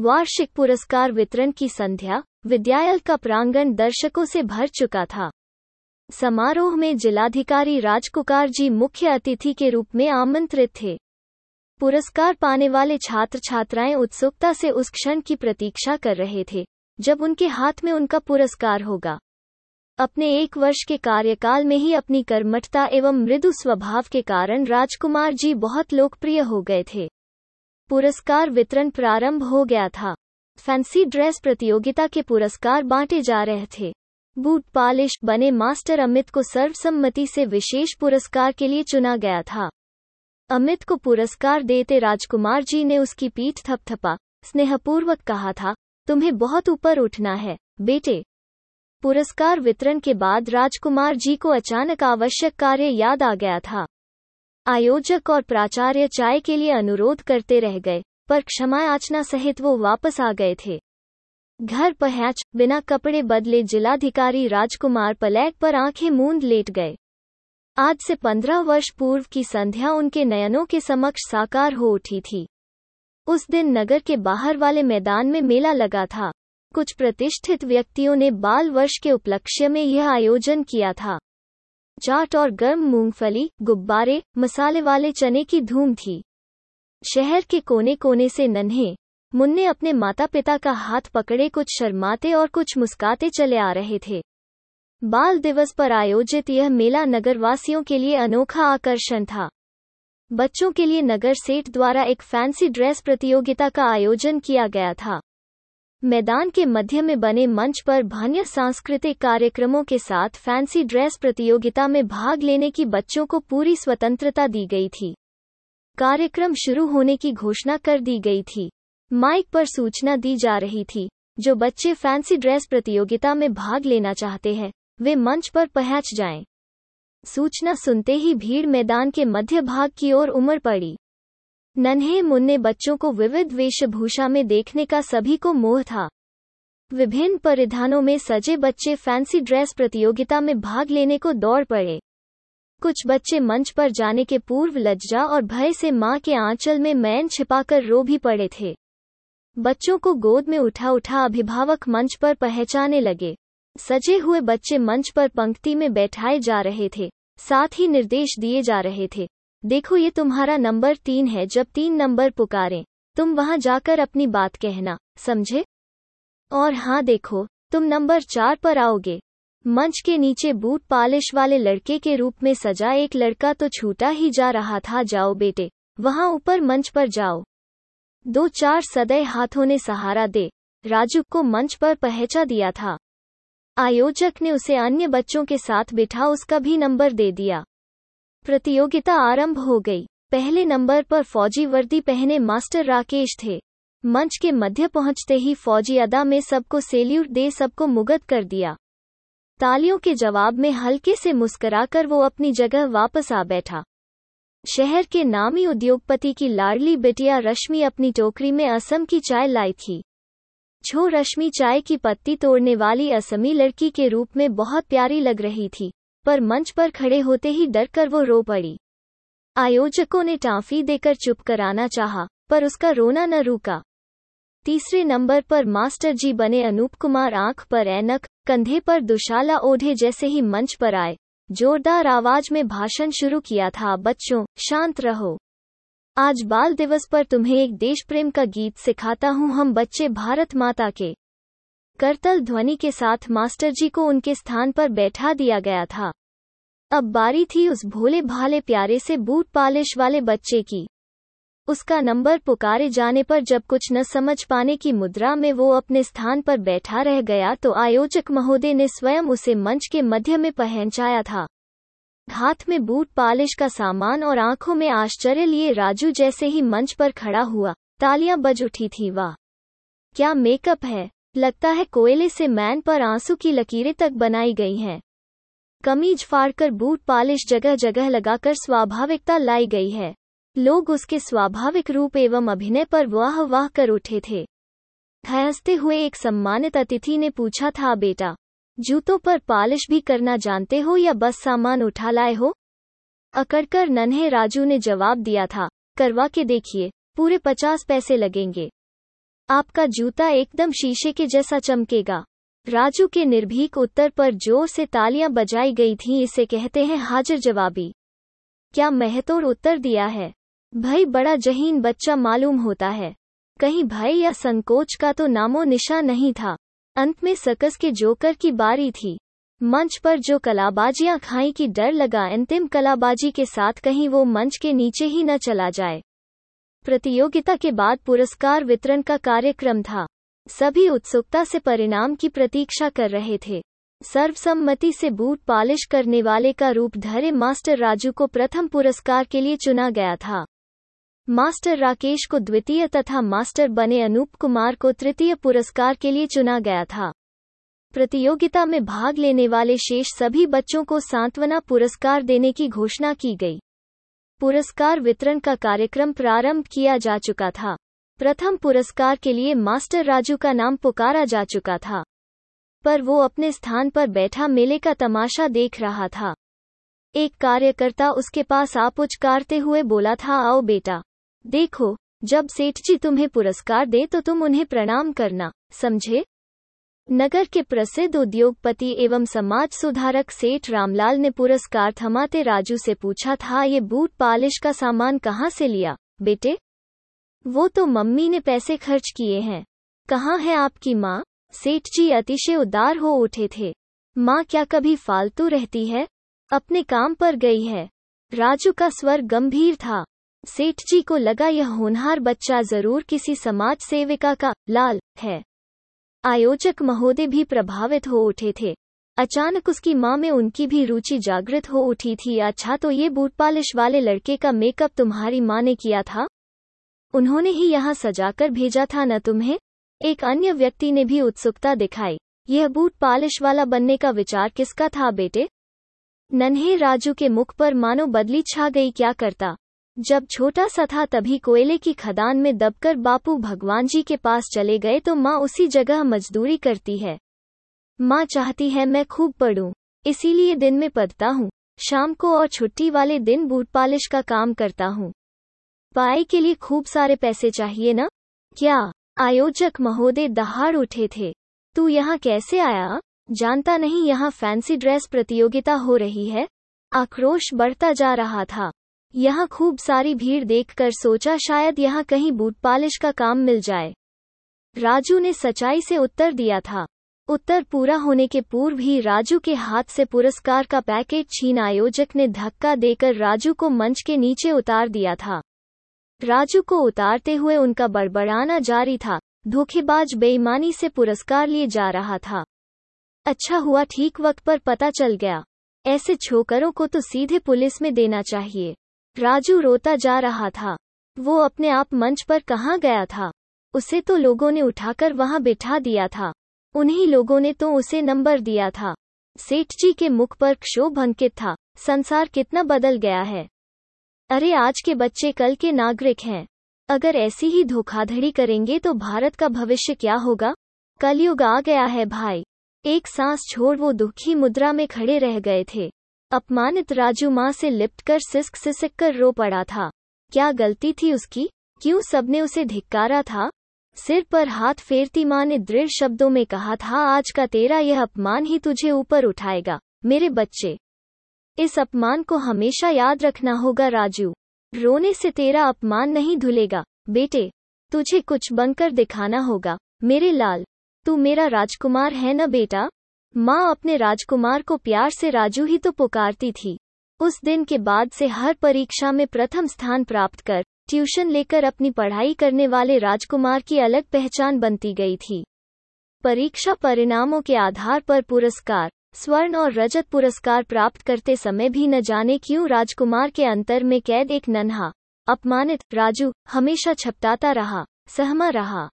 वार्षिक पुरस्कार वितरण की संध्या विद्यालय का प्रांगण दर्शकों से भर चुका था। समारोह में जिलाधिकारी राजकुकार जी मुख्य अतिथि के रूप में आमंत्रित थे। पुरस्कार पाने वाले छात्र छात्राएँ उत्सुकता से उस क्षण की प्रतीक्षा कर रहे थे, जब उनके हाथ में उनका पुरस्कार होगा। अपने एक वर्ष के कार्यकाल में ही अपनी कर्मठता एवं मृदु स्वभाव के कारण राजकुमार जी बहुत लोकप्रिय हो गए थे। पुरस्कार वितरण प्रारंभ हो गया था। फैंसी ड्रेस प्रतियोगिता के पुरस्कार बांटे जा रहे थे। बूट पालिश बने मास्टर अमित को सर्वसम्मति से विशेष पुरस्कार के लिए चुना गया था। अमित को पुरस्कार देते राजकुमार जी ने उसकी पीठ थपथपा। स्नेहपूर्वक कहा था, तुम्हें बहुत ऊपर उठना है, बेटे। पुरस्कार वितरण के बाद राजकुमार जी को अचानक आवश्यक कार्य याद आ गया था। आयोजक और प्राचार्य चाय के लिए अनुरोध करते रह गए, पर क्षमा याचना सहित वो वापस आ गए थे। घर पहुँच, बिना कपड़े बदले जिलाधिकारी राजकुमार पलैक पर आँखें मूंद लेट गए। आज से पंद्रह वर्ष पूर्व की संध्या उनके नयनों के समक्ष साकार हो उठी थी। उस दिन नगर के बाहर वाले मैदान में मेला लगा था। कुछ प्रतिष्ठित व्यक्तियों ने बाल वर्ष के उपलक्ष्य में यह आयोजन किया था। चाट और गर्म मूंगफली, गुब्बारे, मसाले वाले चने की धूम थी। शहर के कोने कोने से नन्हे। मुन्ने अपने माता पिता का हाथ पकड़े कुछ शर्माते और कुछ मुस्काते चले आ रहे थे। बाल दिवस पर आयोजित यह मेला नगरवासियों के लिए अनोखा आकर्षण था। बच्चों के लिए नगर सेठ द्वारा एक फैंसी ड्रेस प्रतियोगिता का आयोजन किया गया था। मैदान के मध्य में बने मंच पर भान्य सांस्कृतिक कार्यक्रमों के साथ फैंसी ड्रेस प्रतियोगिता में भाग लेने की बच्चों को पूरी स्वतंत्रता दी गई थी। कार्यक्रम शुरू होने की घोषणा कर दी गई थी। माइक पर सूचना दी जा रही थी, जो बच्चे फैंसी ड्रेस प्रतियोगिता में भाग लेना चाहते हैं, वे मंच पर पहुँच जाएँ। सूचना सुनते ही भीड़ मैदान के मध्य भाग की ओर उमड़ पड़ी। नन्हे मुन्ने बच्चों को विविध वेशभूषा में देखने का सभी को मोह था। विभिन्न परिधानों में सजे बच्चे फैंसी ड्रेस प्रतियोगिता में भाग लेने को दौड़ पड़े। कुछ बच्चे मंच पर जाने के पूर्व लज्जा और भय से माँ के आंचल में मैन छिपाकर रो भी पड़े थे। बच्चों को गोद में उठा उठा अभिभावक मंच पर पहचाने लगे। सजे हुए बच्चे मंच पर पंक्ति में बैठाए जा रहे थे। साथ ही निर्देश दिए जा रहे थे। देखो ये तुम्हारा नंबर तीन है, जब तीन नंबर पुकारें, तुम वहाँ जाकर अपनी बात कहना, समझे? और हाँ देखो, तुम नंबर चार पर आओगे। मंच के नीचे बूट पालिश वाले लड़के के रूप में सजा एक लड़का तो छूटा ही जा रहा था, जाओ बेटे, वहाँ ऊपर मंच पर जाओ। दो चार सदै हाथों ने सहारा दे, राजू को मंच पर पहचा दिया था। आयोजक ने उसे अन्य बच्चों के साथ बिठा, उसका भी नंबर दे दिया। प्रतियोगिता आरंभ हो गई। पहले नंबर पर फौजी वर्दी पहने मास्टर राकेश थे। मंच के मध्य पहुँचते ही फौजी अदा में सबको सेल्यूट दे सबको मुगत कर दिया। तालियों के जवाब में हल्के से मुस्कराकर वो अपनी जगह वापस आ बैठा। शहर के नामी उद्योगपति की लाडली बेटिया रश्मि अपनी टोकरी में असम की चाय लाई थी। छो रश्मि चाय की पत्ती तोड़ने वाली असमी लड़की के रूप में बहुत प्यारी लग रही थी। पर मंच पर खड़े होते ही डर कर वो रो पड़ी। आयोजकों ने टाफी देकर चुप कराना चाहा, पर उसका रोना न रुका। तीसरे नंबर पर मास्टर जी बने अनूप कुमार आँख पर ऐनक कंधे पर दुशाला ओढ़े जैसे ही मंच पर आए। जोरदार आवाज़ में भाषण शुरू किया था बच्चों शांत रहो। आज बाल दिवस पर तुम्हें एक देश प्रेम का गीत सिखाता हूँ हम बच्चे भारत माता के। करतल ध्वनि के साथ मास्टर जी को उनके स्थान पर बैठा दिया गया था। अब बारी थी उस भोले भाले प्यारे से बूट पालिश वाले बच्चे की। उसका नंबर पुकारे जाने पर जब कुछ न समझ पाने की मुद्रा में वो अपने स्थान पर बैठा रह गया तो आयोजक महोदय ने स्वयं उसे मंच के मध्य में पहचाया था। हाथ में बूट पालिश का सामान और आँखों में आश्चर्य लिए राजू जैसे ही मंच पर खड़ा हुआ, तालियाँ बज उठी थी, वाह! क्या मेकअप है? लगता है कोयले से मैन पर आँसू की लकीरें तक बनाई गई हैं। कमीज फाड़कर बूट पालिश जगह जगह लगाकर स्वाभाविकता लाई गई है। लोग उसके स्वाभाविक रूप एवं अभिनय पर वाह वाह कर उठे थे। हँसते हुए एक सम्मानित अतिथि ने पूछा, था बेटा, जूतों पर पालिश भी करना जानते हो या बस सामान उठा लाए हो? अकड़कर नन्हे राजू ने जवाब दिया, था, करवा के देखिए, पूरे पचास पैसे लगेंगे। आपका जूता एकदम शीशे के जैसा चमकेगा। राजू के निर्भीक उत्तर पर ज़ोर से तालियाँ बजाई गई थीं, इसे कहते हैं हाजिर जवाबी। क्या महतोर उत्तर दिया है? भाई, बड़ा जहीन बच्चा मालूम होता है। कहीं भय या संकोच का तो नामो निशा नहीं था। अंत में सकस के जोकर की बारी थी। मंच पर जो कलाबाजियाँ खाई की डर लगा, अंतिम कलाबाजी के साथ कहीं वो मंच के नीचे ही न चला जाए। प्रतियोगिता के बाद पुरस्कार वितरण का कार्यक्रम था। सभी उत्सुकता से परिणाम की प्रतीक्षा कर रहे थे। सर्वसम्मति से बूट पॉलिश करने वाले का रूप धरे मास्टर राजू को प्रथम पुरस्कार के लिए चुना गया था। मास्टर राकेश को द्वितीय तथा मास्टर बने अनूप कुमार को तृतीय पुरस्कार के लिए चुना गया था। प्रतियोगिता में भाग लेने वाले शेष सभी बच्चों को सांत्वना पुरस्कार देने की घोषणा की गई। पुरस्कार वितरण का कार्यक्रम प्रारंभ किया जा चुका था। प्रथम पुरस्कार के लिए मास्टर राजू का नाम पुकारा जा चुका था। पर वो अपने स्थान पर बैठा मेले का तमाशा देख रहा था। एक कार्यकर्ता उसके पास आप उचकारते हुए बोला, था, आओ बेटा। देखो, जब सेठ जी तुम्हें पुरस्कार दे तो तुम उन्हें प्रणाम करना, समझे? नगर के प्रसिद्ध उद्योगपति एवं समाज सुधारक सेठ रामलाल ने पुरस्कार थमाते राजू से पूछा, था, ये बूट पालिश का सामान कहाँ से लिया, बेटे? वो तो मम्मी ने पैसे खर्च किए हैं। कहाँ है आपकी माँ? सेठ जी अतिशय उदार हो उठे थे। माँ क्या कभी फालतू रहती है? अपने काम पर गई है। राजू का स्वर गंभीर था। सेठ जी को लगा यह होनहार बच्चा ज़रूर किसी समाज सेविका का लाल है। आयोजक महोदय भी प्रभावित हो उठे थे। अचानक उसकी माँ में उनकी भी रुचि जागृत हो उठी थी। अच्छा तो ये बूट पालिश वाले लड़के का मेकअप तुम्हारी माँ ने किया था? उन्होंने ही यहाँ सजाकर भेजा था न तुम्हें? एक अन्य व्यक्ति ने भी उत्सुकता दिखाई। यह बूट पालिश वाला बनने का विचार किसका था बेटे? नन्हे राजू के मुख पर मानो बदली छा गई क्या करता? जब छोटा सा था तभी कोयले की खदान में दबकर बापू भगवान जी के पास चले गए तो माँ उसी जगह मजदूरी करती है। माँ चाहती है मैं खूब पढ़ूं, इसीलिए दिन में पढ़ता हूँ। शाम को और छुट्टी वाले दिन बूट पालिश का काम करता हूँ। पाई के लिए खूब सारे पैसे चाहिए ना? क्या आयोजक महोदय दहाड़ उठे थे? तू यहाँ कैसे आया? जानता नहीं यहाँ फैंसी ड्रेस प्रतियोगिता हो रही है। आक्रोश बढ़ता जा रहा था। यहाँ खूब सारी भीड़ देखकर सोचा शायद यहाँ कहीं बूट पालिश का काम मिल जाए। राजू ने सच्चाई से उत्तर दिया था। उत्तर पूरा होने के पूर्व ही राजू के हाथ से पुरस्कार का पैकेट छीन आयोजक ने धक्का देकर राजू को मंच के नीचे उतार दिया था। राजू को उतारते हुए उनका बड़बड़ाना जारी था, धोखेबाज बेईमानी से पुरस्कार लिए जा रहा था। अच्छा हुआ ठीक वक्त पर पता चल गया। ऐसे छोकरों को तो सीधे पुलिस में देना चाहिए। राजू रोता जा रहा था। वो अपने आप मंच पर कहाँ गया था? उसे तो लोगों ने उठाकर वहाँ बिठा दिया था। उन्हीं लोगों ने तो उसे नंबर दिया था। सेठ जी के मुख पर क्षोभ अंकित था। संसार कितना बदल गया है। अरे आज के बच्चे कल के नागरिक हैं। अगर ऐसी ही धोखाधड़ी करेंगे तो भारत का भविष्य क्या होगा? कलयुग आ गया है भाई। एक सांस छोड़ वो दुखी मुद्रा में खड़े रह गए थे। अपमानित राजू माँ से लिपट कर सिसक सिसक कर रो पड़ा था। क्या गलती थी उसकी? क्यों सबने उसे धिक्कारा था? सिर पर हाथ फेरती माँ ने दृढ़ शब्दों में कहा था, आज का तेरा यह अपमान ही तुझे ऊपर उठाएगा। मेरे बच्चे इस अपमान को हमेशा याद रखना होगा, राजू। रोने से तेरा अपमान नहीं धुलेगा। बेटे, तुझे कुछ बनकर दिखाना होगा। मेरे लाल, तू मेरा राजकुमार है न बेटा? माँ अपने राजकुमार को प्यार से राजू ही तो पुकारती थी। उस दिन के बाद से हर परीक्षा में प्रथम स्थान प्राप्त कर, ट्यूशन लेकर अपनी पढ़ाई करने वाले राजकुमार की अलग पहचान बनती गई थी। परीक्षा परिणामों के आधार पर पुरस्कार स्वर्ण और रजत पुरस्कार प्राप्त करते समय भी न जाने क्यों राजकुमार के अंतर में कैद एक नन्हा, अपमानित राजू हमेशा छपटाता रहा, सहमा रहा।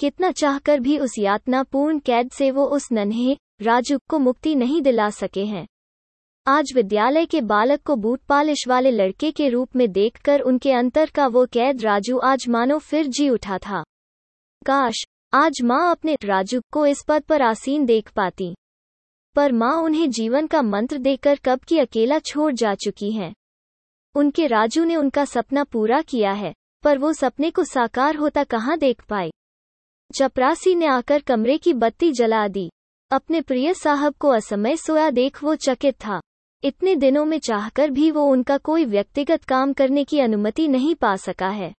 कितना चाहकर भी उस यातनापूर्ण कैद से वो उस नन्हे राजू को मुक्ति नहीं दिला सके हैं। आज विद्यालय के बालक को बूट पालिश वाले लड़के के रूप में देखकर उनके अंतर का वो कैद राजू आज मानो फिर जी उठा था। काश, आज माँ अपने राजू को इस पद पर आसीन देख पाती। पर माँ उन्हें जीवन का मंत्र देकर कब की अकेला छोड़ जा चुकी हैं। उनके राजू ने उनका सपना पूरा किया है, पर वो सपने को साकार होता कहाँ देख पाए? चपरासी ने आकर कमरे की बत्ती जला दी। अपने प्रिय साहब को असमय सोया देख वो चकित था। इतने दिनों में चाहकर भी वो उनका कोई व्यक्तिगत काम करने की अनुमति नहीं पा सका है।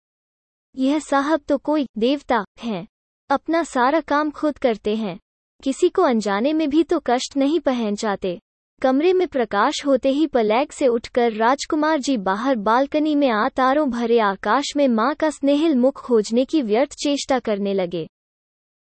यह साहब तो कोई देवता हैं। अपना सारा काम खुद करते हैं। किसी को अनजाने में भी तो कष्ट नहीं पहचाते कमरे में प्रकाश होते ही पलैग से उठकर राजकुमार जी बाहर बालकनी में आ तारों भरे आकाश में माँ का स्नेहिल मुख खोजने की व्यर्थ चेष्टा करने लगे।